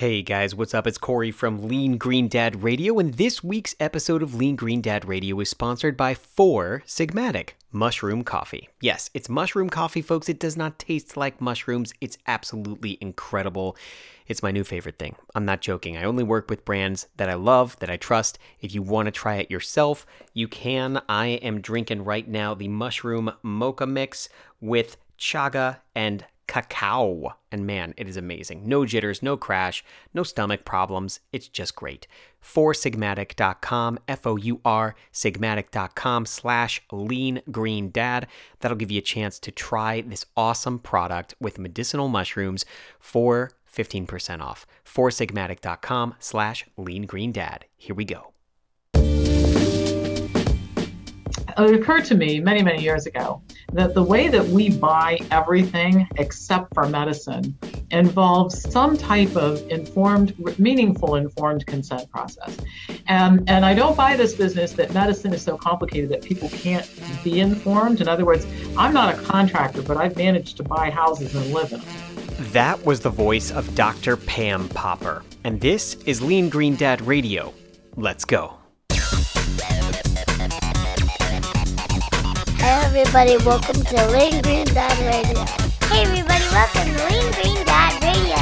Hey guys, what's up? It's Corey from Lean Green Dad Radio, and this week's episode of Lean Green Dad Radio is sponsored by Four Sigmatic Mushroom Coffee. Yes, it's mushroom coffee, folks. It does not taste like mushrooms. It's absolutely incredible. It's my new favorite thing. I'm not joking. I only work with brands that I love, that I trust. If you want to try it yourself, you can. I am drinking right now the mushroom mocha mix with chaga and cacao. And man, it is amazing. No jitters, no crash, no stomach problems. It's just great. Foursigmatic.com, F O U R, sigmatic.com slash lean green dad. That'll give you a chance to try this awesome product with medicinal mushrooms for 15% off. Foursigmatic.com slash lean green dad. Here we go. It occurred to me many, many years ago that the way that we buy everything except for medicine involves some type of informed, meaningful informed consent process. And, and I don't buy this business that medicine is so complicated that people can't be informed. In other words, I'm not a contractor, but I've managed to buy houses and live in them. That was the voice of Dr. Pam Popper. And this is Lean Green Dad Radio. Let's go. Everybody, welcome to Lean Green Dad Radio. Hey everybody, welcome to Lean Green Dad Radio.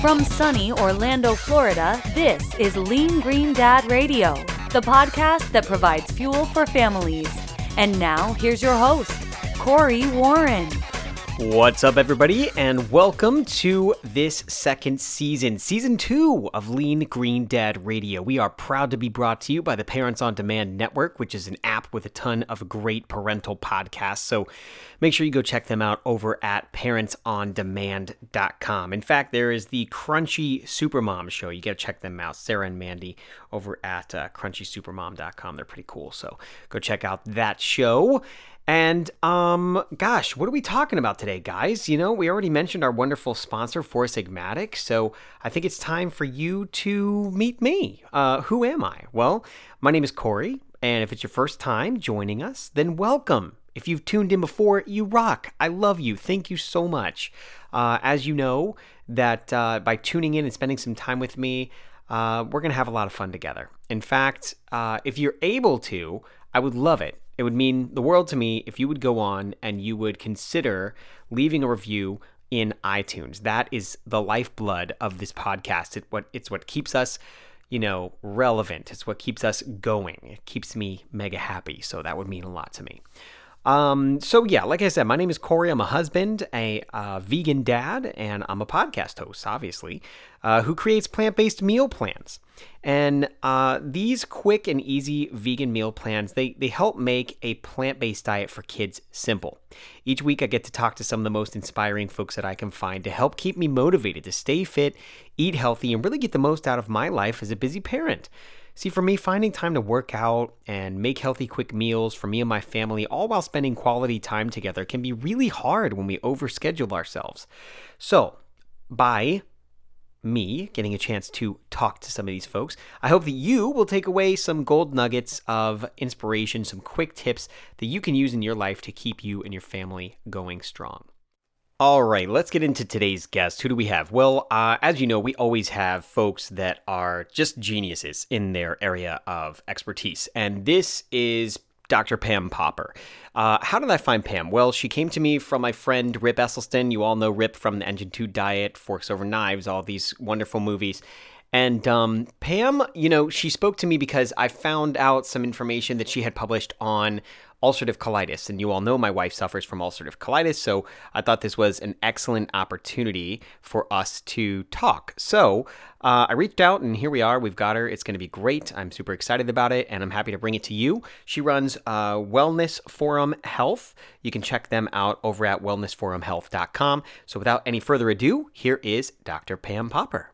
From sunny Orlando, Florida, this is Lean Green Dad Radio, the podcast that provides fuel for families. And now, here's your host, Corey Warren. What's up, everybody, and welcome to this second season, season two of Lean Green Dad Radio. We are proud to be brought to you by the Parents on Demand Network, which is an app with a ton of great parental podcasts. So make sure you go check them out over at parentsondemand.com. In fact, there is the Crunchy Supermom show. You got to check them out, Sarah and Mandy over at uh, crunchysupermom.com. They're pretty cool. So go check out that show. And um, gosh, what are we talking about today, guys? You know, we already mentioned our wonderful sponsor, Four Sigmatic, so I think it's time for you to meet me. Uh, who am I? Well, my name is Corey, and if it's your first time joining us, then welcome. If you've tuned in before, you rock. I love you. Thank you so much. Uh, as you know, that uh, by tuning in and spending some time with me, uh, we're gonna have a lot of fun together. In fact, uh, if you're able to, I would love it it would mean the world to me if you would go on and you would consider leaving a review in iTunes. That is the lifeblood of this podcast. It what it's what keeps us, you know, relevant. It's what keeps us going. It keeps me mega happy. So that would mean a lot to me. Um, so yeah, like I said, my name is Corey. I'm a husband, a uh, vegan dad, and I'm a podcast host, obviously, uh, who creates plant-based meal plans. And uh, these quick and easy vegan meal plans, they, they help make a plant-based diet for kids simple. Each week I get to talk to some of the most inspiring folks that I can find to help keep me motivated to stay fit, eat healthy, and really get the most out of my life as a busy parent. See, for me, finding time to work out and make healthy, quick meals for me and my family, all while spending quality time together, can be really hard when we overschedule ourselves. So, by me getting a chance to talk to some of these folks, I hope that you will take away some gold nuggets of inspiration, some quick tips that you can use in your life to keep you and your family going strong. All right, let's get into today's guest. Who do we have? Well, uh, as you know, we always have folks that are just geniuses in their area of expertise. And this is Dr. Pam Popper. Uh, how did I find Pam? Well, she came to me from my friend Rip Esselstyn. You all know Rip from the Engine 2 Diet, Forks Over Knives, all these wonderful movies. And um, Pam, you know, she spoke to me because I found out some information that she had published on ulcerative colitis. And you all know my wife suffers from ulcerative colitis. So I thought this was an excellent opportunity for us to talk. So uh, I reached out and here we are. We've got her. It's going to be great. I'm super excited about it and I'm happy to bring it to you. She runs uh, Wellness Forum Health. You can check them out over at wellnessforumhealth.com. So without any further ado, here is Dr. Pam Popper.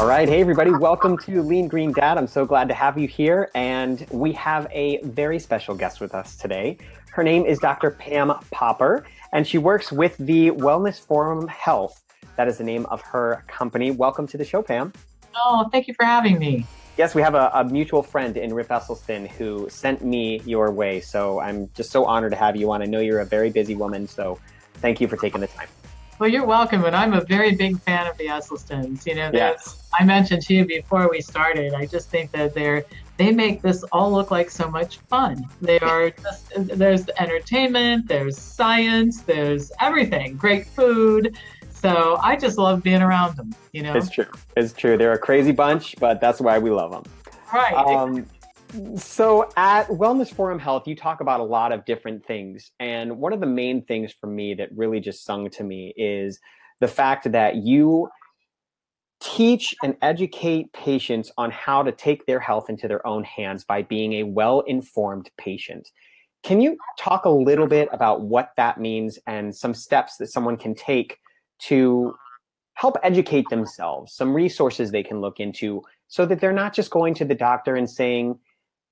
All right. Hey, everybody. Welcome to Lean Green Dad. I'm so glad to have you here. And we have a very special guest with us today. Her name is Dr. Pam Popper, and she works with the Wellness Forum Health. That is the name of her company. Welcome to the show, Pam. Oh, thank you for having me. Yes, we have a, a, mutual friend in Rip Esselstyn who sent me your way. So I'm just so honored to have you on. I know you're a very busy woman, so thank you for taking the time. Well, you're welcome, and I'm a very big fan of the Esselstyns. You know, yes. I mentioned to you before we started. I just think that they're they make this all look like so much fun. They are just there's entertainment, there's science, there's everything, great food. So I just love being around them. You know, it's true. It's true. They're a crazy bunch, but that's why we love them. Right. Um, so at Wellness Forum Health, you talk about a lot of different things. And one of the main things for me that really just sung to me is the fact that you teach and educate patients on how to take their health into their own hands by being a well informed patient. Can you talk a little bit about what that means and some steps that someone can take to help educate themselves, some resources they can look into so that they're not just going to the doctor and saying,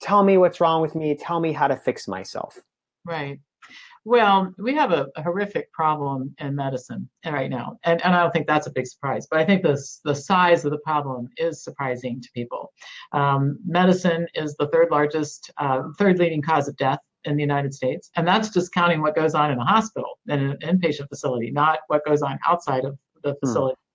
tell me what's wrong with me, tell me how to fix myself. Right. Well, we have a, a, horrific problem in medicine right now, and, and I don't think that's a big surprise. But I think the the size of the problem is surprising to people. Um, medicine is the third largest, uh, third leading cause of death in the United States, and that's just counting what goes on in a hospital in an inpatient facility, not what goes on outside of the hmm. facility. Hmm.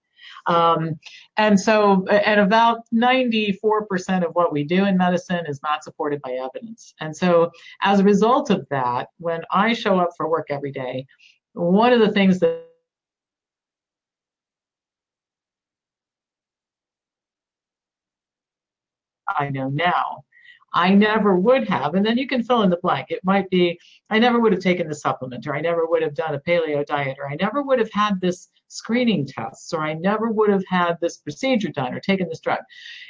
Um, and so, and about 94% of what we do in medicine is not supported by evidence. And so, as a result of that, when I show up for work every day, one of the things that I know now I never would have. And then you can fill in the blank. It might be, I never would have taken the supplement, or I never would have done a paleo diet, or I never would have had this screening test, or I never would have had this procedure done or taken this drug.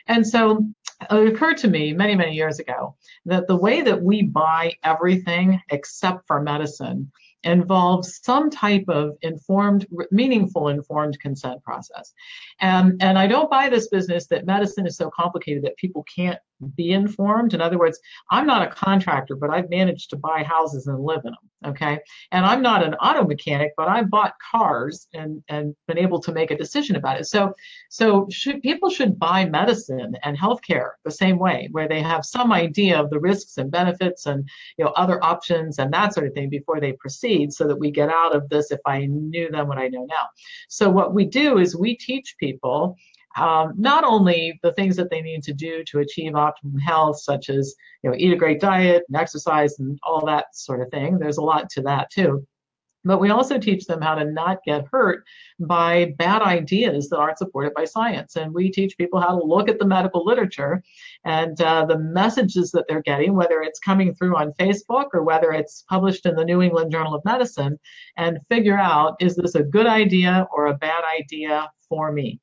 And so uh, it occurred to me many, many years ago that the way that we buy everything except for medicine involves some type of informed, meaningful informed consent process. And, and I don't buy this business that medicine is so complicated that people can't be informed. In other words, I'm not a contractor, but I've managed to buy houses and live in them. Okay. And I'm not an auto mechanic, but I bought cars and, and been able to make a decision about it. So, so should, people should buy medicine and healthcare the same way, where they have some idea of the risks and benefits and, you know, other options and that sort of thing before they proceed so that we get out of this if I knew then what I know now. So what we do is we teach people um, not only the things that they need to do to achieve optimum health, such as you know eat a great diet and exercise and all that sort of thing. There's a lot to that too. But we also teach them how to not get hurt by bad ideas that aren't supported by science. And we teach people how to look at the medical literature and uh, the messages that they're getting, whether it's coming through on Facebook or whether it's published in the New England Journal of Medicine, and figure out is this a good idea or a bad idea for me?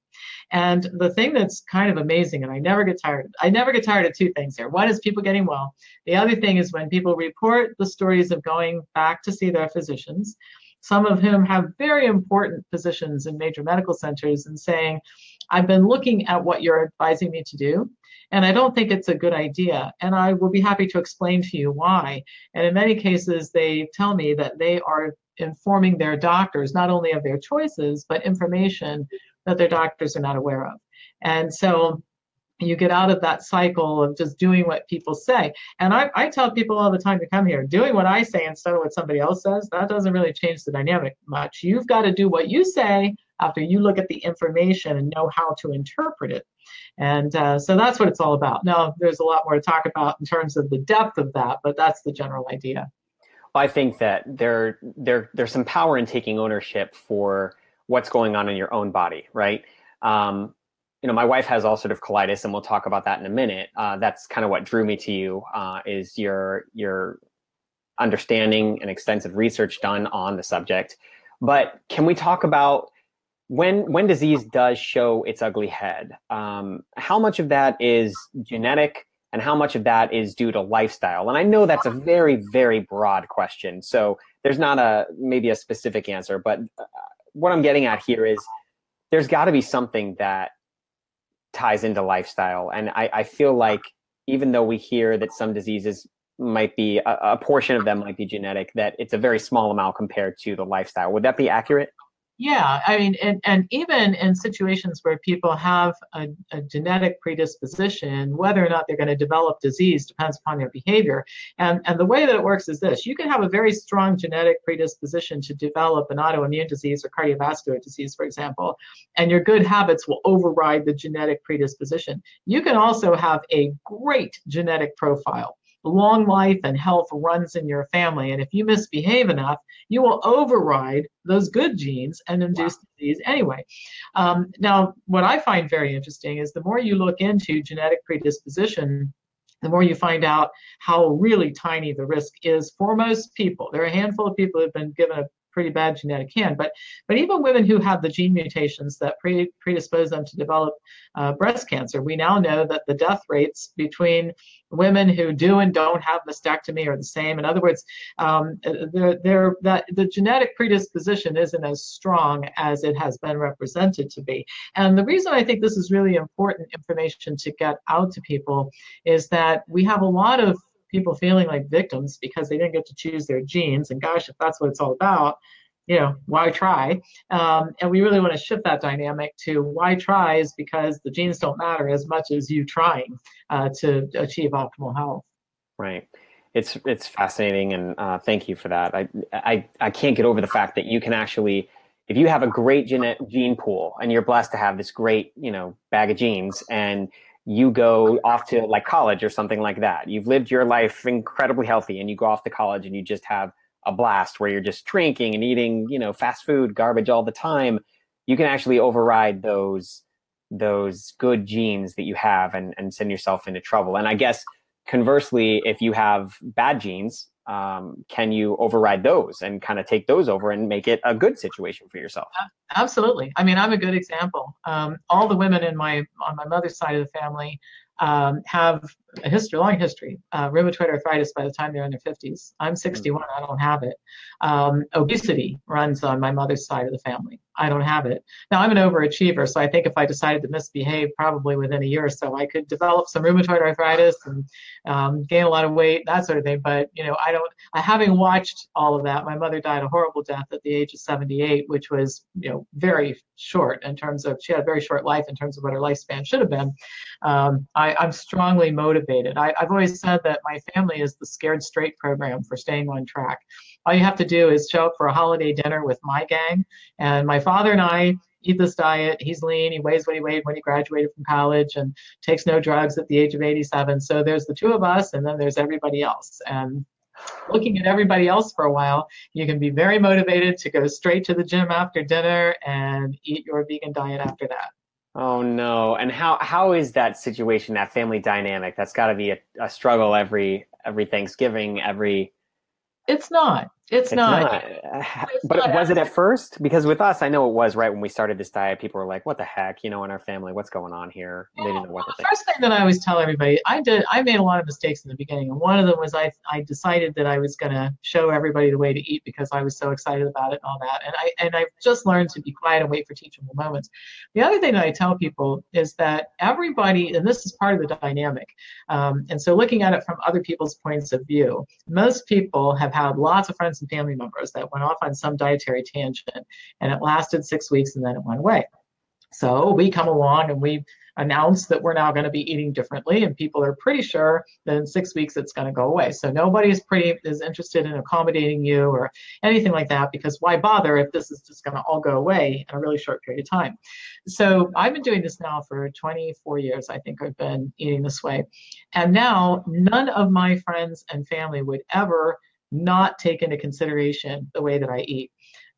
And the thing that's kind of amazing, and I never get tired, I never get tired of two things here. One is people getting well. The other thing is when people report the stories of going back to see their physicians, some of whom have very important positions in major medical centers and saying, I've been looking at what you're advising me to do, and I don't think it's a good idea. And I will be happy to explain to you why. And in many cases, they tell me that they are informing their doctors not only of their choices, but information that their doctors are not aware of. And so you get out of that cycle of just doing what people say. And I, I tell people all the time to come here, doing what I say instead of what somebody else says, that doesn't really change the dynamic much. You've got to do what you say after you look at the information and know how to interpret it. And uh, so that's what it's all about. Now, there's a lot more to talk about in terms of the depth of that, but that's the general idea. I think that there, there, there's some power in taking ownership for what's going on in your own body, right? Um, you know, my wife has ulcerative colitis, and we'll talk about that in a minute. Uh, that's kind of what drew me to you uh, is your your understanding and extensive research done on the subject. But can we talk about when when disease does show its ugly head? Um, how much of that is genetic, and how much of that is due to lifestyle? And I know that's a very very broad question, so there's not a maybe a specific answer, but uh, what I'm getting at here is there's got to be something that ties into lifestyle. And I, I, feel like even though we hear that some diseases might be a, a, portion of them might be genetic, that it's a very small amount compared to the lifestyle. Would that be accurate? Yeah, I mean, and, and even in situations where people have a, a, genetic predisposition, whether or not they're going to develop disease depends upon their behavior. And, and the way that it works is this you can have a very strong genetic predisposition to develop an autoimmune disease or cardiovascular disease, for example, and your good habits will override the genetic predisposition. You can also have a great genetic profile long life and health runs in your family. And if you misbehave enough, you will override those good genes and induce wow. disease anyway. Um, now, what I find very interesting is the more you look into genetic predisposition, the more you find out how really tiny the risk is for most people. There are a handful of people who have been given a pretty bad genetic hand. But but even women who have the gene mutations that pre, predispose them to develop uh, breast cancer, we now know that the death rates between women who do and don't have mastectomy are the same. In other words, um, they're, they're, that the genetic predisposition isn't as strong as it has been represented to be. And the reason I think this is really important information to get out to people is that we have a lot of people feeling like victims because they didn't get to choose their genes. And gosh, if that's what it's all about, you know, why try? Um, and we really want to shift that dynamic to why try is because the genes don't matter as much as you trying uh, to achieve optimal health. Right. It's it's fascinating, and uh, thank you for that. I, I I can't get over the fact that you can actually, if you have a great gene gene pool, and you're blessed to have this great you know bag of genes, and you go off to like college or something like that. You've lived your life incredibly healthy and you go off to college and you just have a blast where you're just drinking and eating, you know, fast food, garbage all the time. You can actually override those those good genes that you have and, and send yourself into trouble. And I guess conversely, if you have bad genes, um, can you override those and kind of take those over and make it a good situation for yourself? Absolutely. I mean, I'm a good example. Um, all the women in my on my mother's side of the family um, have a history, long history, uh, rheumatoid arthritis by the time they're in their 50s. I'm 61, I don't have it. Um, obesity runs on my mother's side of the family. I don't have it. Now, I'm an overachiever, so I think if I decided to misbehave, probably within a year or so, I could develop some rheumatoid arthritis and um, gain a lot of weight, that sort of thing. But, you know, I don't, I having watched all of that, my mother died a horrible death at the age of 78, which was, you know, very short in terms of, she had a very short life in terms of what her lifespan should have been. Um, I, I'm strongly motivated. I, I've always said that my family is the Scared Straight program for staying on track. All you have to do is show up for a holiday dinner with my gang, and my father and I eat this diet. He's lean. He weighs what he weighed when he graduated from college and takes no drugs at the age of 87. So there's the two of us, and then there's everybody else. And looking at everybody else for a while, you can be very motivated to go straight to the gym after dinner and eat your vegan diet after that. Oh no! And how how is that situation, that family dynamic? That's got to be a, a struggle every every Thanksgiving, every. It's not. It's, it's not. not. It's but not was it at first? Because with us, I know it was right when we started this diet. People were like, "What the heck?" You know, in our family, what's going on here? They didn't know what well, think. First thing that I always tell everybody, I did. I made a lot of mistakes in the beginning, and one of them was I I decided that I was going to show everybody the way to eat because I was so excited about it and all that. And I and I've just learned to be quiet and wait for teachable moments. The other thing that I tell people is that everybody, and this is part of the dynamic, um, and so looking at it from other people's points of view, most people have had lots of friends family members that went off on some dietary tangent and it lasted six weeks and then it went away. So we come along and we announce that we're now going to be eating differently, and people are pretty sure that in six weeks it's going to go away. So nobody is pretty is interested in accommodating you or anything like that because why bother if this is just going to all go away in a really short period of time? So I've been doing this now for 24 years. I think I've been eating this way, and now none of my friends and family would ever not take into consideration the way that I eat.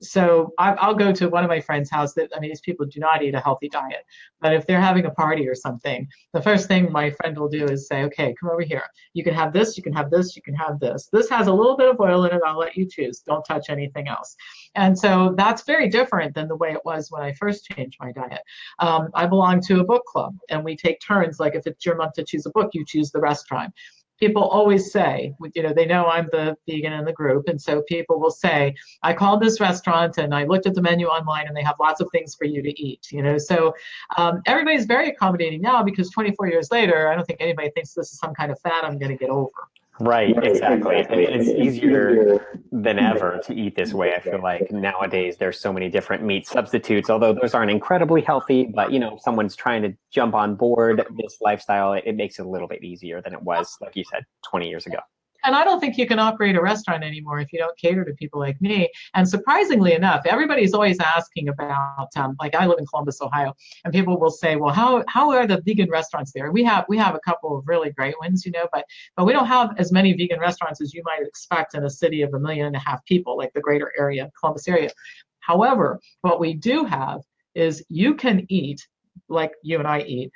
So I, will go to one of my friends' house. That I mean, these people do not eat a healthy diet, but if they're having a party or something, the first thing my friend will do is say, "Okay, come over here. You can have this. You can have this. You can have this. This has a little bit of oil in it. I'll let you choose. Don't touch anything else." And so that's very different than the way it was when I first changed my diet. Um, I belong to a book club, and we take turns. Like if it's your month to choose a book, you choose the restaurant people always say, you know, they know I'm the vegan in the group. And so people will say, I called this restaurant and I looked at the menu online and they have lots of things for you to eat, you know. So um, everybody's very accommodating now because 24 years later, I don't think anybody thinks this is some kind of fad I'm going to get over. Right, exactly. It's easier than ever to eat this way. I feel like nowadays there's so many different meat substitutes, although those aren't incredibly healthy. But you know, if someone's trying to jump on board this lifestyle, it, it makes it a little bit easier than it was, like you said, 20 years ago and I don't think you can operate a restaurant anymore if you don't cater to people like me. And surprisingly enough, everybody's always asking about, um, like I live in Columbus, Ohio, and people will say, well, how how are the vegan restaurants there? We have we have a couple of really great ones, you know, but but we don't have as many vegan restaurants as you might expect in a city of a million and a half people, like the greater area, Columbus area. However, what we do have is you can eat like you and I eat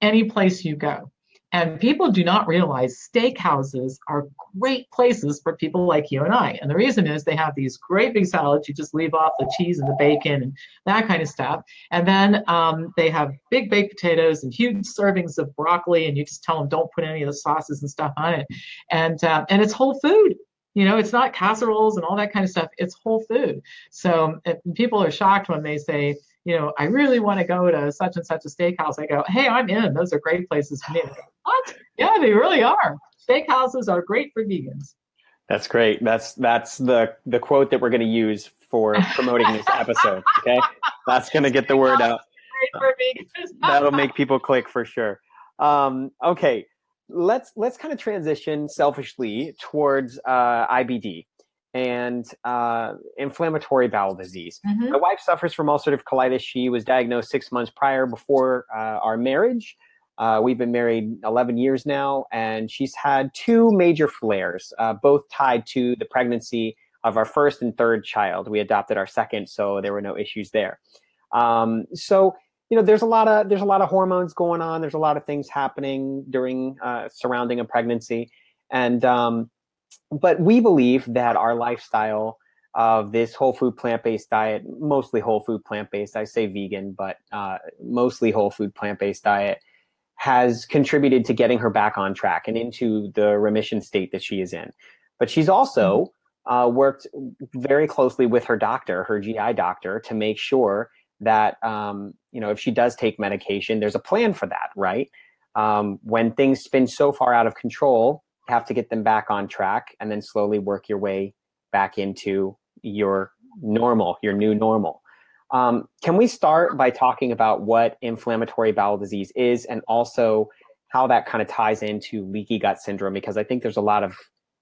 any place you go. And people do not realize steakhouses are great places for people like you and I. And the reason is they have these great big salads. You just leave off the cheese and the bacon and that kind of stuff. And then um, they have big baked potatoes and huge servings of broccoli. And you just tell them don't put any of the sauces and stuff on it. And uh, and it's whole food. You know, it's not casseroles and all that kind of stuff. It's whole food. So people are shocked when they say, you know, I really want to go to such and such a steakhouse. I go, hey, I'm in. Those are great places for me. Go, what? Yeah, they really are. Steakhouses are great for vegans. That's great. That's that's the the quote that we're going to use for promoting this episode. Okay, that's going to get the word out. That'll make people click for sure. Um, okay, let's let's kind of transition selfishly towards uh, IBD and uh, inflammatory bowel disease. Mm-hmm. My wife suffers from ulcerative colitis. She was diagnosed six months prior before uh, our marriage. Uh, we've been married 11 years now, and she's had two major flares, uh, both tied to the pregnancy of our first and third child. We adopted our second, so there were no issues there. Um, so you know, there's a lot of there's a lot of hormones going on. There's a lot of things happening during uh, surrounding a pregnancy, and um, but we believe that our lifestyle of this whole food plant based diet, mostly whole food plant based, I say vegan, but uh, mostly whole food plant based diet, has contributed to getting her back on track and into the remission state that she is in. But she's also mm-hmm. uh, worked very closely with her doctor, her GI doctor, to make sure that um, you know if she does take medication, there's a plan for that, right? Um, when things spin so far out of control, have to get them back on track and then slowly work your way back into your normal, your new normal. Um, can we start by talking about what inflammatory bowel disease is and also how that kind of ties into leaky gut syndrome? Because I think there's a lot of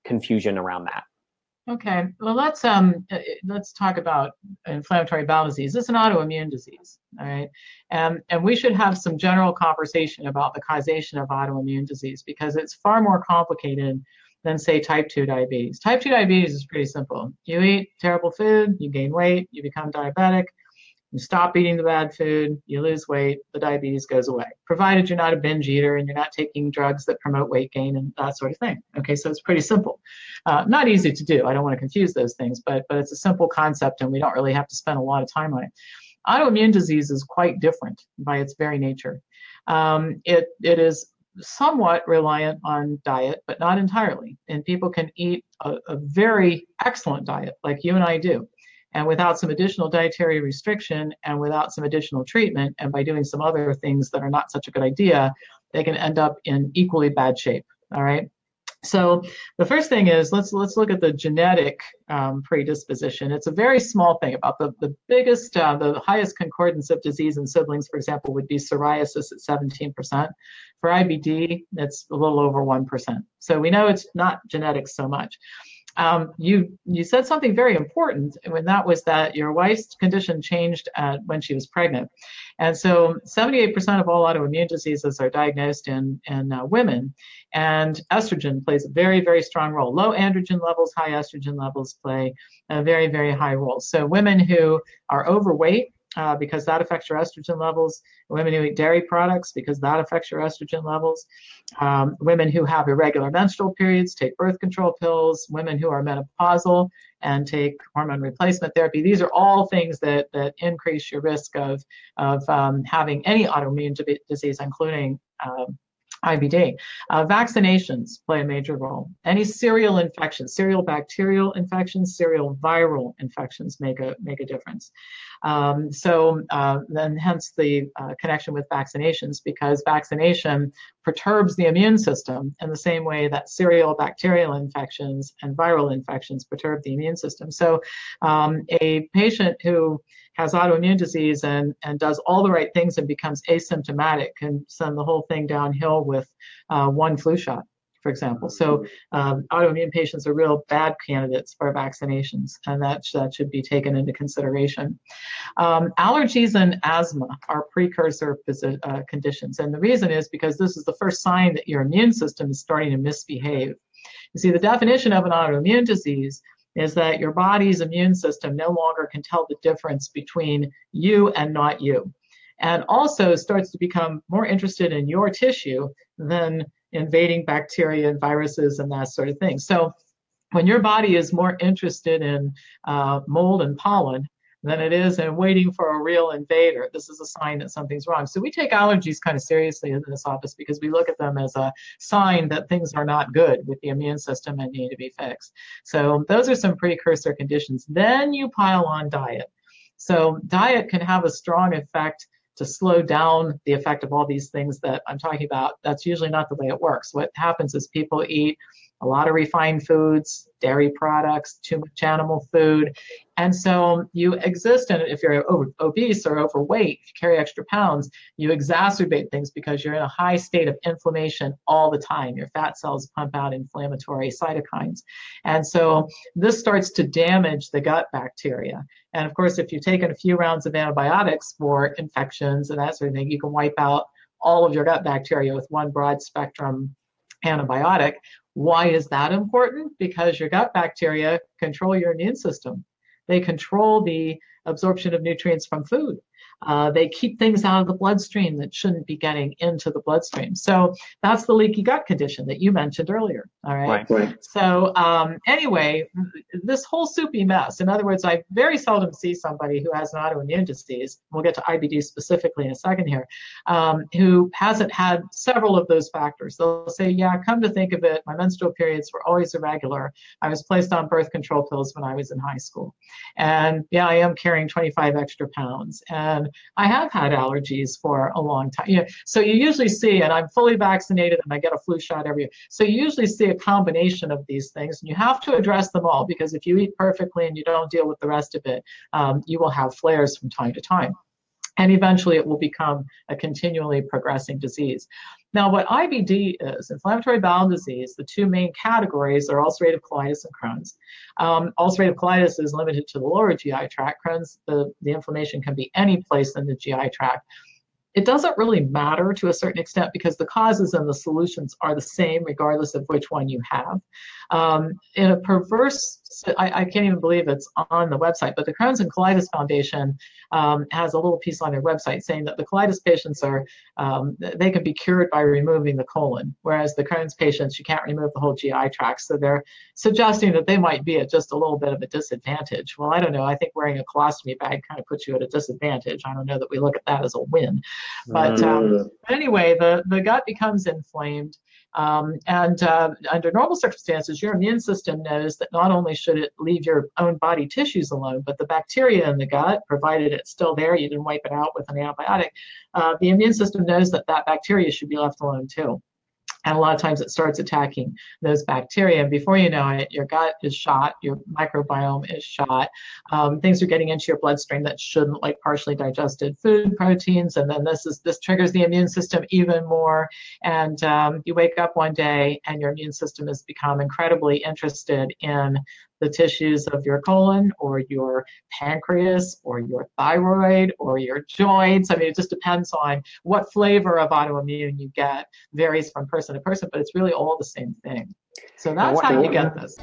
confusion around that. Okay, well let's um uh, let's talk about inflammatory bowel disease. It's an autoimmune disease, all right, and and we should have some general conversation about the causation of autoimmune disease because it's far more complicated than say type 2 diabetes. Type 2 diabetes is pretty simple. You eat terrible food, you gain weight, you become diabetic, you stop eating the bad food, you lose weight, the diabetes goes away, provided you're not a binge eater and you're not taking drugs that promote weight gain and that sort of thing. Okay, so it's pretty simple. Uh, not easy to do. I don't want to confuse those things, but but it's a simple concept and we don't really have to spend a lot of time on it. Autoimmune disease is quite different by its very nature. Um, it it is somewhat reliant on diet, but not entirely. And people can eat a, a very excellent diet, like you and I do and without some additional dietary restriction and without some additional treatment, and by doing some other things that are not such a good idea, they can end up in equally bad shape. All right. So the first thing is let's let's look at the genetic um, predisposition. It's a very small thing. About the the biggest, uh, the highest concordance of disease in siblings, for example, would be psoriasis at 17%. For IBD, it's a little over 1%. So we know it's not genetics so much um, you you said something very important when that was that your wife's condition changed when she was pregnant, and so 78% of all autoimmune diseases are diagnosed in in uh, women, and estrogen plays a very very strong role. Low androgen levels, high estrogen levels play a very very high role. So women who are overweight uh, because that affects your estrogen levels. Women who eat dairy products because that affects your estrogen levels. Um, women who have irregular menstrual periods take birth control pills. Women who are menopausal and take hormone replacement therapy. These are all things that that increase your risk of of um, having any autoimmune disease, including um, IBD. Uh, vaccinations play a major role. Any serial infections, serial bacterial infections, serial viral infections make a make a difference. Um, so uh, then, hence the uh, connection with vaccinations, because vaccination perturbs the immune system in the same way that serial bacterial infections and viral infections perturb the immune system. So, um, a patient who has autoimmune disease and, and does all the right things and becomes asymptomatic can send the whole thing downhill with uh, one flu shot for example. So um, autoimmune patients are real bad candidates for vaccinations, and that, that should be taken into consideration. Um, allergies and asthma are precursor uh, conditions, and the reason is because this is the first sign that your immune system is starting to misbehave. You see, the definition of an autoimmune disease is that your body's immune system no longer can tell the difference between you and not you and also starts to become more interested in your tissue than invading bacteria and viruses and that sort of thing. So when your body is more interested in uh, mold and pollen than it is in waiting for a real invader, this is a sign that something's wrong. So we take allergies kind of seriously in this office because we look at them as a sign that things are not good with the immune system and need to be fixed. So those are some precursor conditions. Then you pile on diet. So diet can have a strong effect to slow down the effect of all these things that I'm talking about. That's usually not the way it works. What happens is people eat a lot of refined foods, dairy products, too much animal food. And so you exist, and if you're obese or overweight, if you carry extra pounds, you exacerbate things because you're in a high state of inflammation all the time. Your fat cells pump out inflammatory cytokines. And so this starts to damage the gut bacteria. And of course, if you've taken a few rounds of antibiotics for infections and that sort of thing, you can wipe out all of your gut bacteria with one broad spectrum antibiotic. Why is that important? Because your gut bacteria control your immune system. They control the absorption of nutrients from food. Uh, they keep things out of the bloodstream that shouldn't be getting into the bloodstream. So that's the leaky gut condition that you mentioned earlier. All right. Right. right. So um, anyway, this whole soupy mess. In other words, I very seldom see somebody who has an autoimmune disease. We'll get to IBD specifically in a second here, um, who hasn't had several of those factors. They'll say, "Yeah, come to think of it, my menstrual periods were always irregular. I was placed on birth control pills when I was in high school, and yeah, I am carrying 25 extra pounds, and I have had allergies for a long time. You know, so you usually see, and I'm fully vaccinated and I get a flu shot every year. So you usually see a combination of these things, and you have to address them all because if you eat perfectly and you don't deal with the rest of it, um, you will have flares from time to time and eventually it will become a continually progressing disease. Now, what IBD is, inflammatory bowel disease, the two main categories are ulcerative colitis and Crohn's. Um, ulcerative colitis is limited to the lower GI tract. Crohn's, the, the inflammation can be any place in the GI tract. It doesn't really matter to a certain extent because the causes and the solutions are the same regardless of which one you have. Um, in a perverse I, I, can't even believe it's on the website, but the Crohn's and Colitis Foundation um, has a little piece on their website saying that the colitis patients are, um, they can be cured by removing the colon, whereas the Crohn's patients, you can't remove the whole GI tract. So they're suggesting that they might be at just a little bit of a disadvantage. Well, I don't know. I think wearing a colostomy bag kind of puts you at a disadvantage. I don't know that we look at that as a win. But, um, but anyway, the, the gut becomes inflamed. Um, and uh, under normal circumstances, your immune system knows that not only should it leave your own body tissues alone, but the bacteria in the gut, provided it's still there, you didn't wipe it out with an antibiotic, uh, the immune system knows that that bacteria should be left alone too. And a lot of times it starts attacking those bacteria. And before you know it, your gut is shot, your microbiome is shot. Um, things are getting into your bloodstream that shouldn't, like partially digested food proteins. And then this is this triggers the immune system even more. And um, you wake up one day and your immune system has become incredibly interested in the tissues of your colon or your pancreas or your thyroid or your joints. I mean, it just depends on what flavor of autoimmune you get, varies from person to person, but it's really all the same thing. So that's how you get this.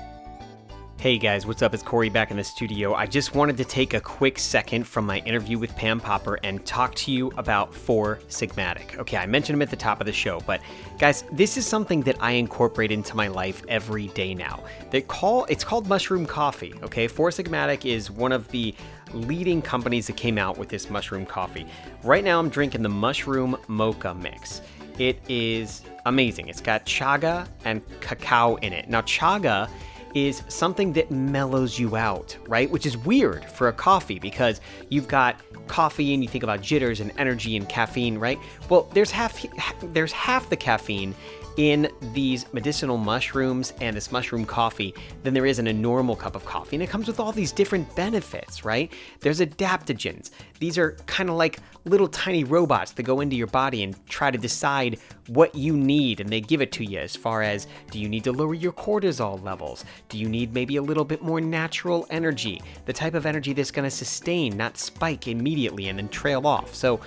Hey guys, what's up? It's Corey back in the studio. I just wanted to take a quick second from my interview with Pam Popper and talk to you about Four Sigmatic. Okay, I mentioned them at the top of the show, but guys, this is something that I incorporate into my life every day now. They call it's called mushroom coffee. Okay, Four Sigmatic is one of the leading companies that came out with this mushroom coffee. Right now, I'm drinking the mushroom mocha mix. It is amazing. It's got chaga and cacao in it. Now, chaga is something that mellows you out, right? Which is weird for a coffee because you've got coffee and you think about jitters and energy and caffeine, right? Well, there's half there's half the caffeine in these medicinal mushrooms and this mushroom coffee than there is in a normal cup of coffee. And it comes with all these different benefits, right? There's adaptogens. These are kind of like little tiny robots that go into your body and try to decide what you need and they give it to you as far as do you need to lower your cortisol levels? Do you need maybe a little bit more natural energy? The type of energy that's going to sustain, not spike immediately and then trail off. So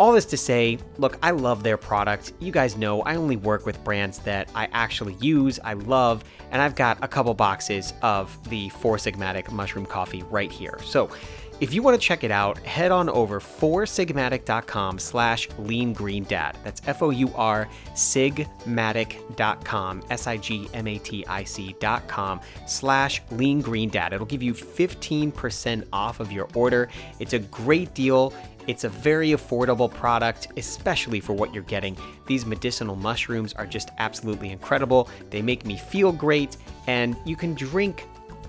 all this to say, look, I love their product. You guys know I only work with brands that I actually use, I love, and I've got a couple boxes of the Four Sigmatic mushroom coffee right here. So if you want to check it out, head on over foursigmatic.com slash leangreendad. That's F-O-U-R sigmatic.com, S-I-G-M-A-T-I-C dot com slash leangreendad. It'll give you 15% off of your order. It's a great deal. It's a very affordable product, especially for what you're getting. These medicinal mushrooms are just absolutely incredible. They make me feel great, and you can drink.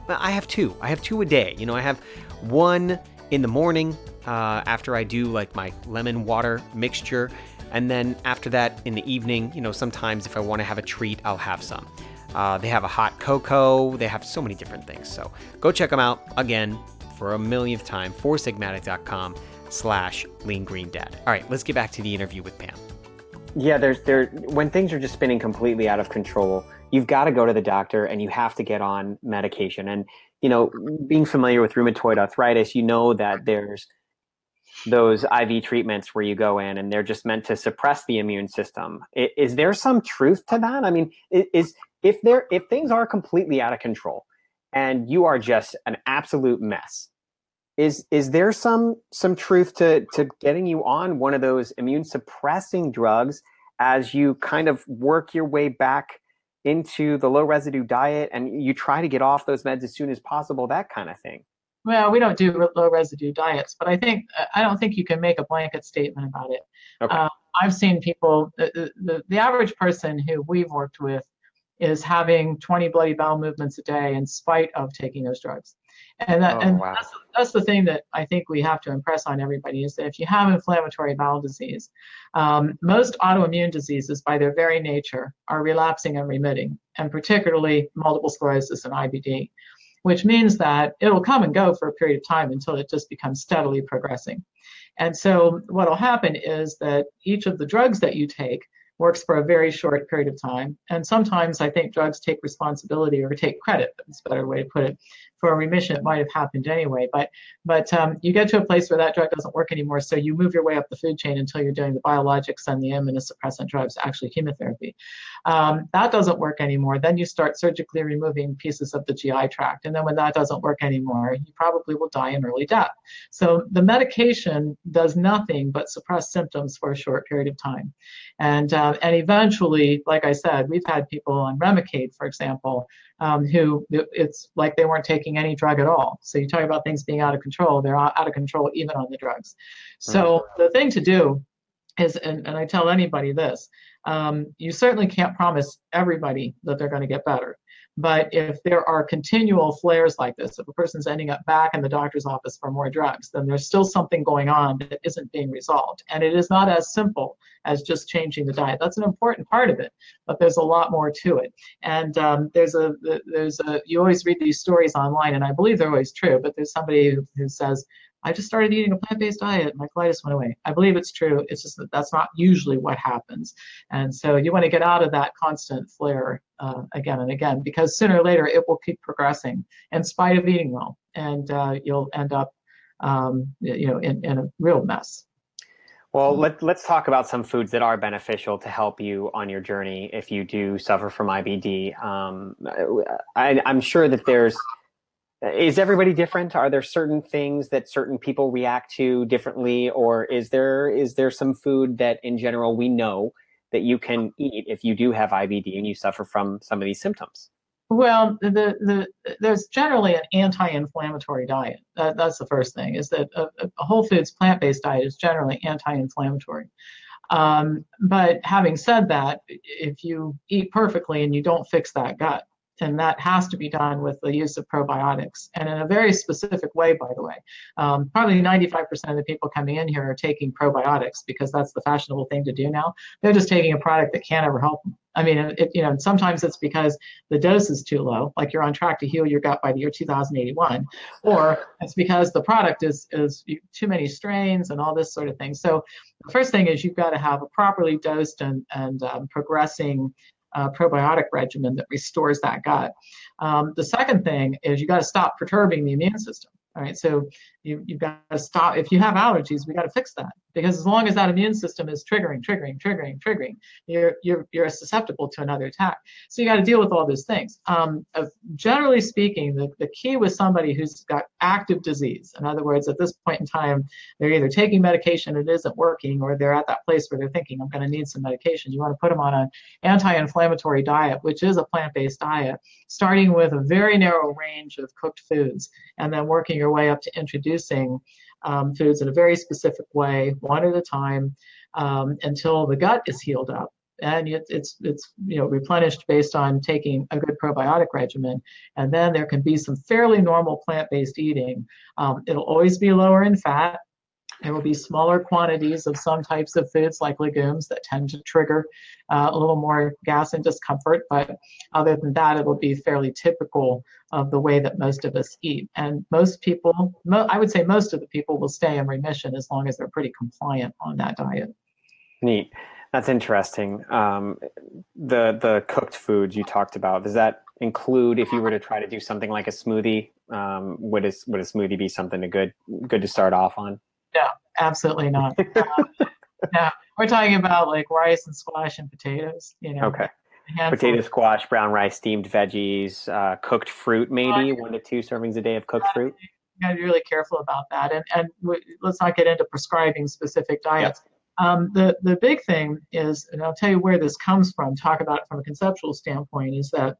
I have two. I have two a day. You know, I have one in the morning uh, after I do like my lemon water mixture. And then after that in the evening, you know, sometimes if I want to have a treat, I'll have some. Uh, they have a hot cocoa. They have so many different things. So go check them out again for a millionth time, foursigmatic.com slash lean green dad. All right, let's get back to the interview with Pam. Yeah, there's there when things are just spinning completely out of control, you've got to go to the doctor and you have to get on medication. And you know, being familiar with rheumatoid arthritis, you know that there's those IV treatments where you go in and they're just meant to suppress the immune system. Is, there some truth to that? I mean, is if there if things are completely out of control and you are just an absolute mess, is is there some some truth to to getting you on one of those immune suppressing drugs as you kind of work your way back into the low residue diet and you try to get off those meds as soon as possible that kind of thing? Well we don't do low residue diets but i think i don't think you can make a blanket statement about it. Okay. uh, i've seen people the, the, the average person who we've worked with is having 20 bloody bowel movements a day in spite of taking those drugs and that, oh, and wow. that's, that's the thing that I think we have to impress on everybody is that if you have inflammatory bowel disease, um, most autoimmune diseases, by their very nature, are relapsing and remitting, and particularly multiple sclerosis and IBD, which means that it'll come and go for a period of time until it just becomes steadily progressing. And so, what will happen is that each of the drugs that you take works for a very short period of time. And sometimes I think drugs take responsibility or take credit, that's a better way to put it, for a remission. It might have happened anyway. But but um, you get to a place where that drug doesn't work anymore. So you move your way up the food chain until you're doing the biologics and the immunosuppressant drugs, actually chemotherapy. Um, that doesn't work anymore. Then you start surgically removing pieces of the GI tract. And then when that doesn't work anymore, you probably will die an early death. So the medication does nothing but suppress symptoms for a short period of time. And, uh, and eventually, like I said, we've had people on Remicade, for example, um, who it's like they weren't taking any drug at all. So you talk about things being out of control, they're out of control even on the drugs. So the thing to do is, and, and I tell anybody this, um, you certainly can't promise everybody that they're going to get better. But if there are continual flares like this, if a person's ending up back in the doctor's office for more drugs, then there's still something going on that isn't being resolved. And it is not as simple as just changing the diet. That's an important part of it, but there's a lot more to it. And um, there's a there's a you always read these stories online, and I believe they're always true. But there's somebody who, who says, I just started eating a plant-based diet. My colitis went away. I believe it's true. It's just that that's not usually what happens. And so you want to get out of that constant flare uh, again and again because sooner or later it will keep progressing in spite of eating well, and uh, you'll end up, um, you know, in, in a real mess. Well, let, let's talk about some foods that are beneficial to help you on your journey if you do suffer from IBD. Um, I, I'm sure that there's is everybody different? Are there certain things that certain people react to differently? Or is there is there some food that in general we know that you can eat if you do have ibd and you suffer from some of these symptoms? Well the, the there's generally an anti-inflammatory diet. That, that's the first thing is that a, a whole foods plant-based diet is generally anti-inflammatory. Um, but having said that if you eat perfectly and you don't fix that gut and that has to be done with the use of probiotics and in a very specific way by the way. Um, probably 95% of the people coming in here are taking probiotics because that's the fashionable thing to do now. They're just taking a product that can't ever help them. I mean it, you know sometimes it's because the dose is too low like you're on track to heal your gut by the year 2081 or it's because the product is is too many strains and all this sort of thing. So the first thing is you've got to have a properly dosed and, and um, progressing uh, probiotic regimen that restores that gut. Um, the second thing is you got to stop perturbing the immune system. All right, so you, you've got to stop. If you have allergies, we got to fix that because as long as that immune system is triggering, triggering, triggering, triggering, you're you're you're susceptible to another attack. So you got to deal with all those things. Um, uh, generally speaking, the, the key with somebody who's got active disease, in other words, at this point in time, they're either taking medication it isn't working, or they're at that place where they're thinking, I'm going to need some medication. You want to put them on an anti-inflammatory diet, which is a plant-based diet, starting with a very narrow range of cooked foods, and then working your way up to introducing um, foods in a very specific way, one at a time, um, until the gut is healed up. And it, it's it's you know replenished based on taking a good probiotic regimen, and then there can be some fairly normal plant-based eating. Um, it'll always be lower in fat, there will be smaller quantities of some types of foods like legumes that tend to trigger uh, a little more gas and discomfort, but other than that, it will be fairly typical of the way that most of us eat. And most people, mo- I would say most of the people will stay in remission as long as they're pretty compliant on that diet. Neat. That's interesting. Um, the the cooked foods you talked about does that include if you were to try to do something like a smoothie? Um, would a would a smoothie be something to good good to start off on? No, absolutely not. uh, no, we're talking about like rice and squash and potatoes. You know. Okay. Potato squash, brown rice, steamed veggies, uh, cooked fruit, maybe one to two servings a day of cooked fruit. You got to be really careful about that, and and we, let's not get into prescribing specific diets. Um, the the big thing is, and I'll tell you where this comes from. Talk about it from a conceptual standpoint. Is that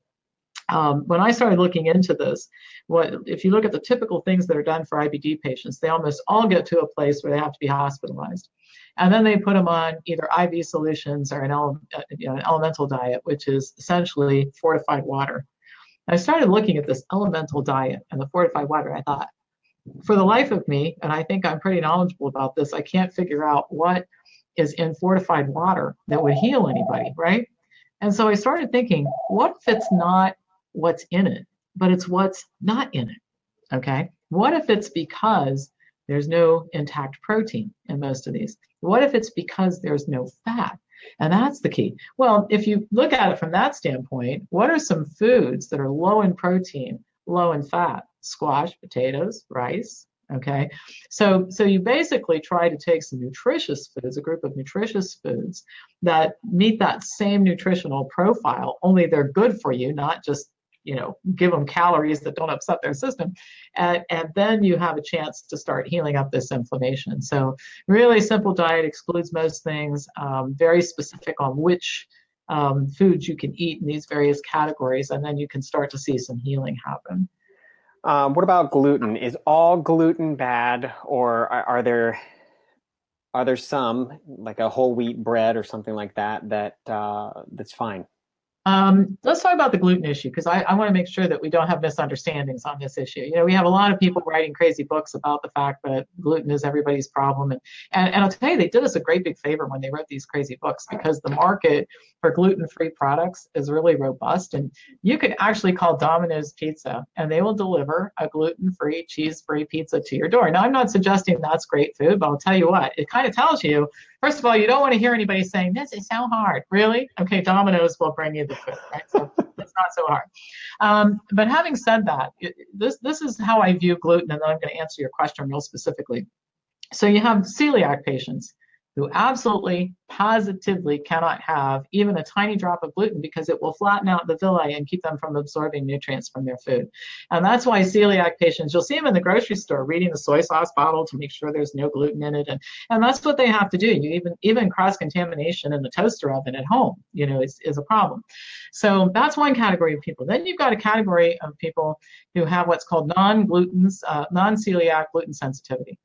um, when I started looking into this, what if you look at the typical things that are done for IBD patients, they almost all get to a place where they have to be hospitalized, and then they put them on either IV solutions or an, ele- uh, you know, an elemental diet, which is essentially fortified water. I started looking at this elemental diet and the fortified water. I thought, for the life of me, and I think I'm pretty knowledgeable about this, I can't figure out what is in fortified water that would heal anybody, right? And so I started thinking, what if it's not what's in it, but it's what's not in it. Okay. What if it's because there's no intact protein in most of these? What if it's because there's no fat? And that's the key. Well, if you look at it from that standpoint, what are some foods that are low in protein, low in fat? Squash, potatoes, rice. Okay. So so you basically try to take some nutritious foods, a group of nutritious foods that meet that same nutritional profile, only they're good for you, not just you know give them calories that don't upset their system. And, and then you have a chance to start healing up this inflammation. So really simple diet excludes most things um, very specific on which um, foods you can eat in these various categories and then you can start to see some healing happen. Um, what about gluten? Is all gluten bad or are, are there are there some like a whole wheat bread or something like that that uh, that's fine um, let's talk about the gluten issue because I, I want to make sure that we don't have misunderstandings on this issue. You know, we have a lot of people writing crazy books about the fact that gluten is everybody's problem. And, and, and I'll tell you, they did us a great big favor when they wrote these crazy books because the market for gluten free products is really robust. And you can actually call Domino's Pizza and they will deliver a gluten free, cheese free pizza to your door. Now, I'm not suggesting that's great food, but I'll tell you what, it kind of tells you First of all, you don't want to hear anybody saying this is so hard. Really? Okay, Domino's will bring you the food, right? So it's not so hard. Um, but having said that, this this is how I view gluten, and then I'm going to answer your question real specifically. So you have celiac patients who absolutely positively cannot have even a tiny drop of gluten because it will flatten out the villi and keep them from absorbing nutrients from their food. And that's why celiac patients, you'll see them in the grocery store reading the soy sauce bottle to make sure there's no gluten in it. And, and that's what they have to do. You even even cross-contamination in the toaster oven at home, you know, is, is a problem. So that's one category of people. Then you've got a category of people who have what's called non-glutens, uh, non-celiac gluten sensitivity.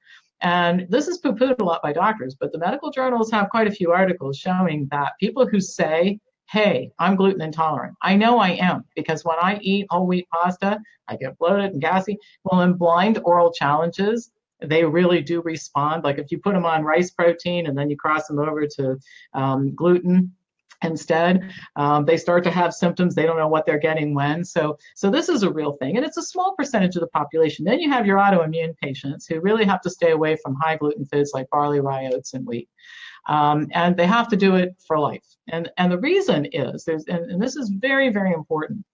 And this is poo pooed a lot by doctors, but the medical journals have quite a few articles showing that people who say hey, I'm gluten intolerant. I know I am because when I eat whole wheat pasta, I get bloated and gassy. Well, in blind oral challenges, they really do respond. Like if you put them on rice protein and then you cross them over to um, gluten, instead. Um, they start to have symptoms. They don't know what they're getting when. So so this is a real thing and it's a small percentage of the population. Then you have your autoimmune patients who really have to stay away from high gluten foods like barley rye oats and wheat. Um, and they have to do it for life. And and the reason is there's and, and this is very very important.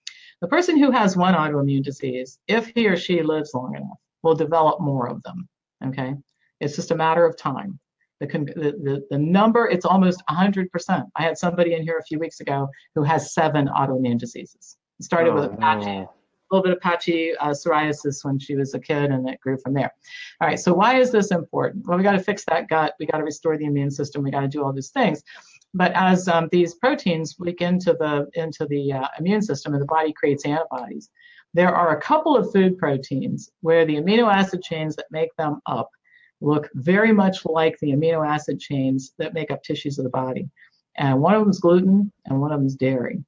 The person who has one autoimmune disease if he or she lives long enough will develop more of them okay? It's just a matter of time the, the, the number, it's almost 100%. I had somebody in here a few weeks ago who has seven autoimmune diseases. It started oh, with a patchy, no. a little bit of patchy uh, psoriasis when she was a kid, and it grew from there. All right, so why is this important? Well, we got to fix that gut. We got to restore the immune system. We got to do all these things. But as um, these proteins leak into the into the uh, immune system and the body creates antibodies, there are a couple of food proteins where the amino acid chains that make them up look very much like the amino acid chains that make up tissues of the body. And one of them is gluten and one of them is dairy.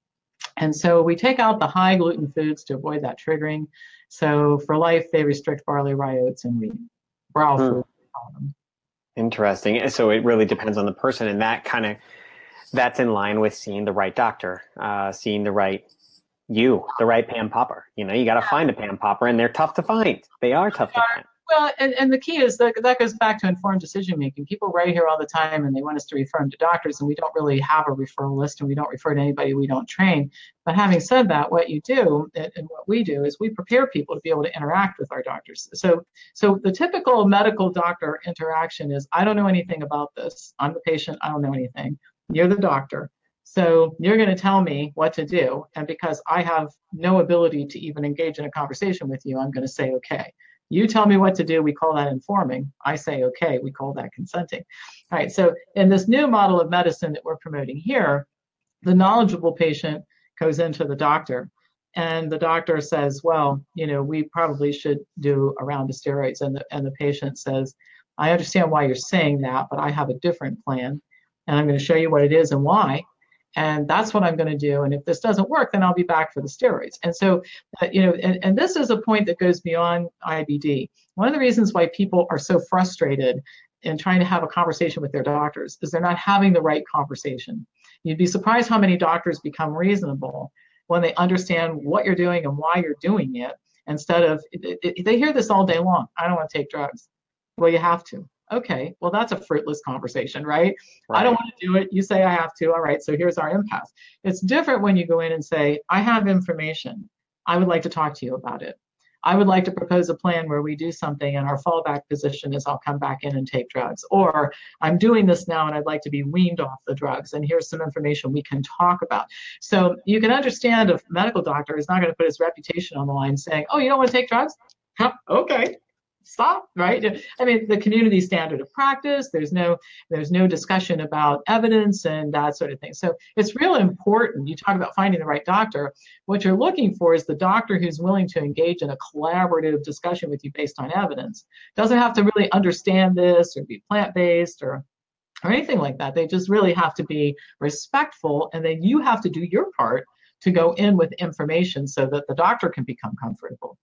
And so we take out the high gluten foods to avoid that triggering. So for life, they restrict barley, rye, oats, and wheat. Brow hmm. food. Interesting. So it really depends on the person, and that kind of that's in line with seeing the right doctor, uh, seeing the right you, the right Pam Popper. You know, you got to find a Pam Popper, and they're tough to find. They are tough to find. Well, and, and the key is that that goes back to informed decision making. People write here all the time and they want us to refer them to doctors, and we don't really have a referral list and we don't refer to anybody we don't train. But having said that, what you do and what we do is we prepare people to be able to interact with our doctors. So, so the typical medical doctor interaction is I don't know anything about this. I'm the patient, I don't know anything. You're the doctor. So you're going to tell me what to do. And because I have no ability to even engage in a conversation with you, I'm going to say, okay. You tell me what to do, we call that informing. I say, okay, we call that consenting. All right, so in this new model of medicine that we're promoting here, the knowledgeable patient goes into the doctor and the doctor says, well, you know, we probably should do a round of steroids. And the, and the patient says, I understand why you're saying that, but I have a different plan. And I'm going to show you what it is and why and that's what i'm going to do and if this doesn't work then i'll be back for the steroids. And so uh, you know and, and this is a point that goes beyond ibd one of the reasons why people are so frustrated in trying to have a conversation with their doctors is they're not having the right conversation. You'd be surprised how many doctors become reasonable when they understand what you're doing and why you're doing it instead of it, it, they hear this all day long i don't want to take drugs. Well you have to okay, well, that's a fruitless conversation, right? right? I don't want to do it. You say I have to. All right, so here's our impasse. It's different when you go in and say, I have information. I would like to talk to you about it. I would like to propose a plan where we do something and our fallback position is I'll come back in and take drugs. Or I'm doing this now and I'd like to be weaned off the drugs. And here's some information we can talk about. So you can understand a medical doctor is not going to put his reputation on the line saying, oh, you don't want to take drugs? Huh, okay, stop right? I mean the community standard of practice there's no there's no discussion about evidence and that sort of thing. So it's real important you talk about finding the right doctor what you're looking for is the doctor who's willing to engage in a collaborative discussion with you based on evidence. Doesn't have to really understand this or be plant-based or or anything like that. They just really have to be respectful and then you have to do your part to go in with information so that the doctor can become comfortable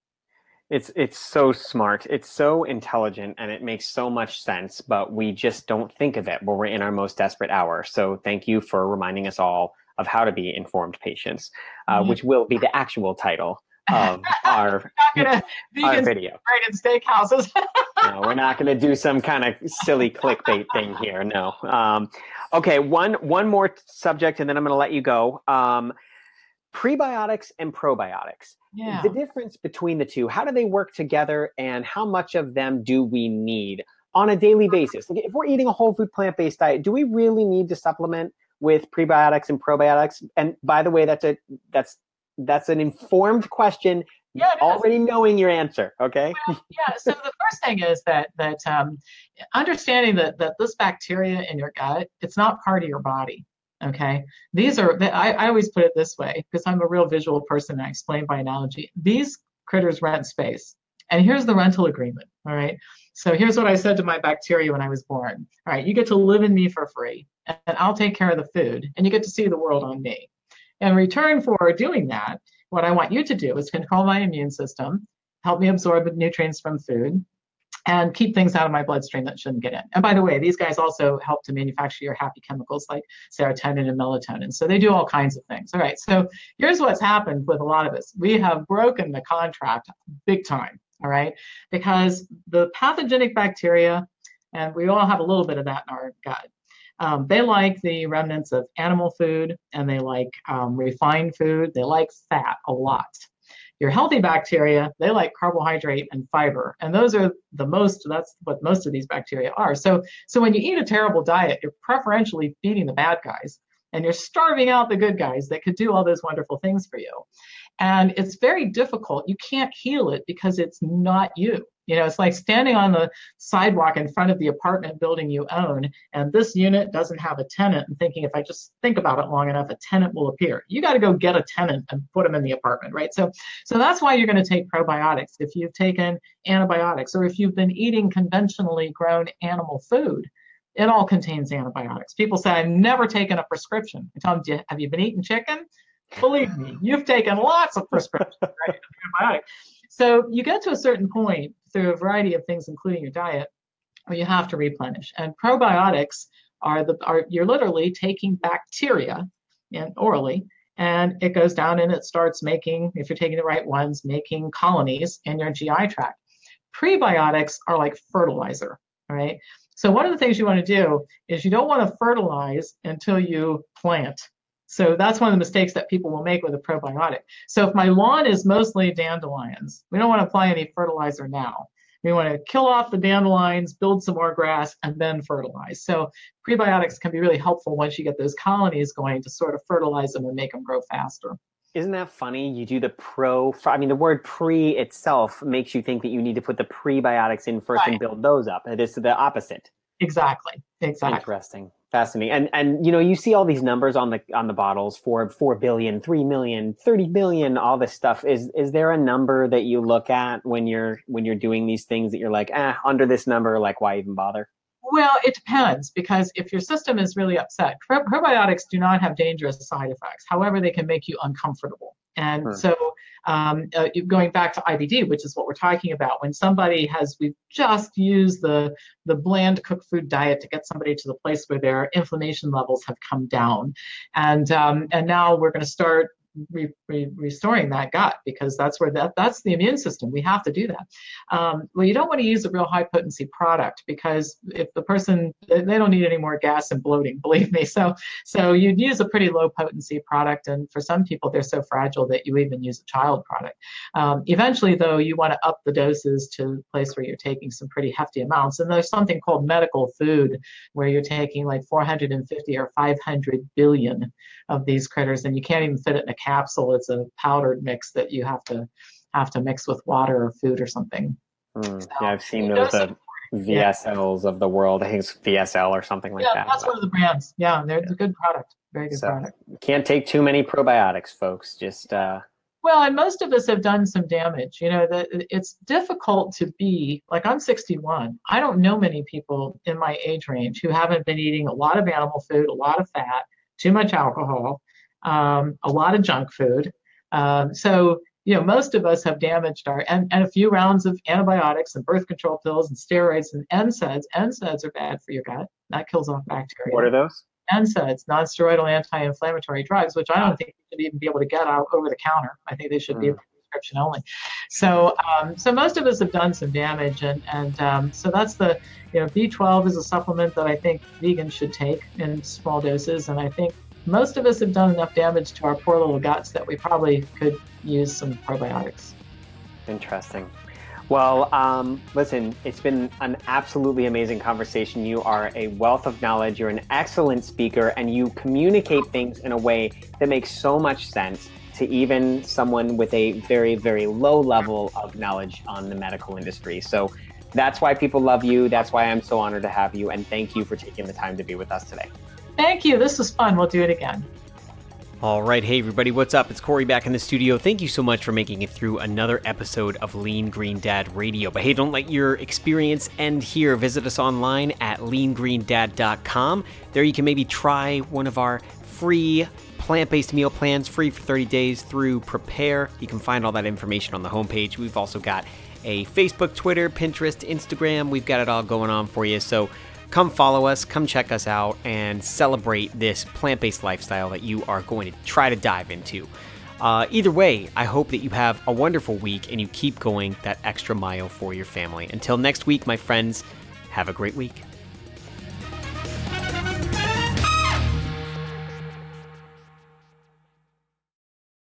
it's it's so smart. It's so intelligent and it makes so much sense, but we just don't think of it when we're in our most desperate hour. So thank you for reminding us all of how to be informed patients, uh, mm-hmm. which will be the actual title of our, our video. Right in steakhouses. no, we're not going to do some kind of silly clickbait thing here. No. Um, okay, one one more subject, and then I'm going to let you go. Um, prebiotics and probiotics yeah. the difference between the two how do they work together and how much of them do we need on a daily basis? Like if we're eating a whole food plant-based diet do we really need to supplement with prebiotics and probiotics? And by the way that's a that's that's an informed question yeah, already knowing your answer okay? Well, yeah so the first thing is that that um, understanding that that this bacteria in your gut it's not part of your body Okay. These are, I, I always put it this way because I'm a real visual person and I explain by analogy. These critters rent space. And here's the rental agreement. All right. So here's what I said to my bacteria when I was born. All right. You get to live in me for free and I'll take care of the food and you get to see the world on me. In return for doing that, what I want you to do is control my immune system, help me absorb the nutrients from food, and keep things out of my bloodstream that shouldn't get in. And by the way, these guys also help to manufacture your happy chemicals like serotonin and melatonin. So they do all kinds of things. All right. So here's what's happened with a lot of us we have broken the contract big time. All right. Because the pathogenic bacteria, and we all have a little bit of that in our gut. Um, they like the remnants of animal food and they like um, refined food. They like fat a lot. Your healthy bacteria, they like carbohydrate and fiber. And those are the most, that's what most of these bacteria are. So, so when you eat a terrible diet, you're preferentially feeding the bad guys and you're starving out the good guys that could do all those wonderful things for you. And it's very difficult. You can't heal it because it's not you. You know, it's like standing on the sidewalk in front of the apartment building you own, and this unit doesn't have a tenant, and thinking if I just think about it long enough, a tenant will appear. You got to go get a tenant and put them in the apartment, right? So, so that's why you're going to take probiotics. If you've taken antibiotics, or if you've been eating conventionally grown animal food, it all contains antibiotics. People say, I've never taken a prescription. I tell them, have you been eating chicken? Believe me, you've taken lots of prescriptions, right? So you get to a certain point through a variety of things, including your diet, where you have to replenish. And probiotics are the are you're literally taking bacteria in orally and it goes down and it starts making, if you're taking the right ones, making colonies in your GI tract. Prebiotics are like fertilizer, right? So one of the things you want to do is you don't want to fertilize until you plant. So that's one of the mistakes that people will make with a probiotic. So if my lawn is mostly dandelions, we don't want to apply any fertilizer now. We want to kill off the dandelions, build some more grass, and then fertilize. So prebiotics can be really helpful once you get those colonies going to sort of fertilize them and make them grow faster. Isn't that funny? You do the pro. I mean, the word pre itself makes you think that you need to put the prebiotics in first right. and build those up. It is the opposite. Exactly. Exactly. Interesting fascinating and and you know you see all these numbers on the on the bottles for 4 billion 3 million 30 billion all this stuff is is there a number that you look at when you're when you're doing these things that you're like ah under this number like why even bother well it depends because if your system is really upset probiotics do not have dangerous side effects however they can make you uncomfortable and hmm. so um, uh, going back to IBD, which is what we're talking about, when somebody has, we've just used the, the bland cooked food diet to get somebody to the place where their inflammation levels have come down. And, um, and now we're going to start re, re, restoring that gut because that's where that that's the immune system. We have to do that. Um, well, you don't want to use a real high potency product because if the person they don't need any more gas and bloating, believe me. So so you'd use a pretty low potency product, and for some people they're so fragile that you even use a child product. Um, eventually, though, you want to up the doses to a place where you're taking some pretty hefty amounts. And there's something called medical food where you're taking like 450 or 500 billion of these critters, and you can't even fit it in a capsule. It's a powdered mix that you have to have to mix with water or food or something. Mm, so, yeah, I've seen those uh, VSLs yeah. of the world. I think it's VSL or something like yeah, that. That's but, one of the brands. Yeah, they're a good product. Very good so, product. Can't take too many probiotics, folks. Just uh, well, and most of us have done some damage. You know, that it's difficult to be like I'm 61. I don't know many people in my age range who haven't been eating a lot of animal food, a lot of fat, too much alcohol, um, a lot of junk food. Um, so, you know, most of us have damaged our, and, and a few rounds of antibiotics and birth control pills and steroids and NSAIDs. NSAIDs are bad for your gut. That kills off bacteria. What are those? NSAIDs, non-steroidal anti-inflammatory drugs, which I don't think you should even be able to get out over the counter. I think they should mm. be only. So, um, so most of us have done some damage, and and um, so that's the, you know, B12 is a supplement that I think vegans should take in small doses, and I think most of us have done enough damage to our poor little guts that we probably could use some probiotics. Interesting. Well, um, listen, it's been an absolutely amazing conversation. You are a wealth of knowledge. You're an excellent speaker, and you communicate things in a way that makes so much sense to even someone with a very, very low level of knowledge on the medical industry. So that's why people love you. That's why I'm so honored to have you. And thank you for taking the time to be with us today. Thank you. This was fun. We'll do it again. All right, hey everybody, what's up? It's Corey back in the studio. Thank you so much for making it through another episode of Lean Green Dad Radio. But hey, don't let your experience end here. Visit us online at leangreendad.com. There you can maybe try one of our free plant based meal plans free for 30 days through Prepare. You can find all that information on the homepage. We've also got a Facebook, Twitter, Pinterest, Instagram. We've got it all going on for you. So come follow us, come check us out, and celebrate this plant based lifestyle that you are going to try to dive into. Uh, either way, I hope that you have a wonderful week and you keep going that extra mile for your family. Until next week, my friends, have a great week.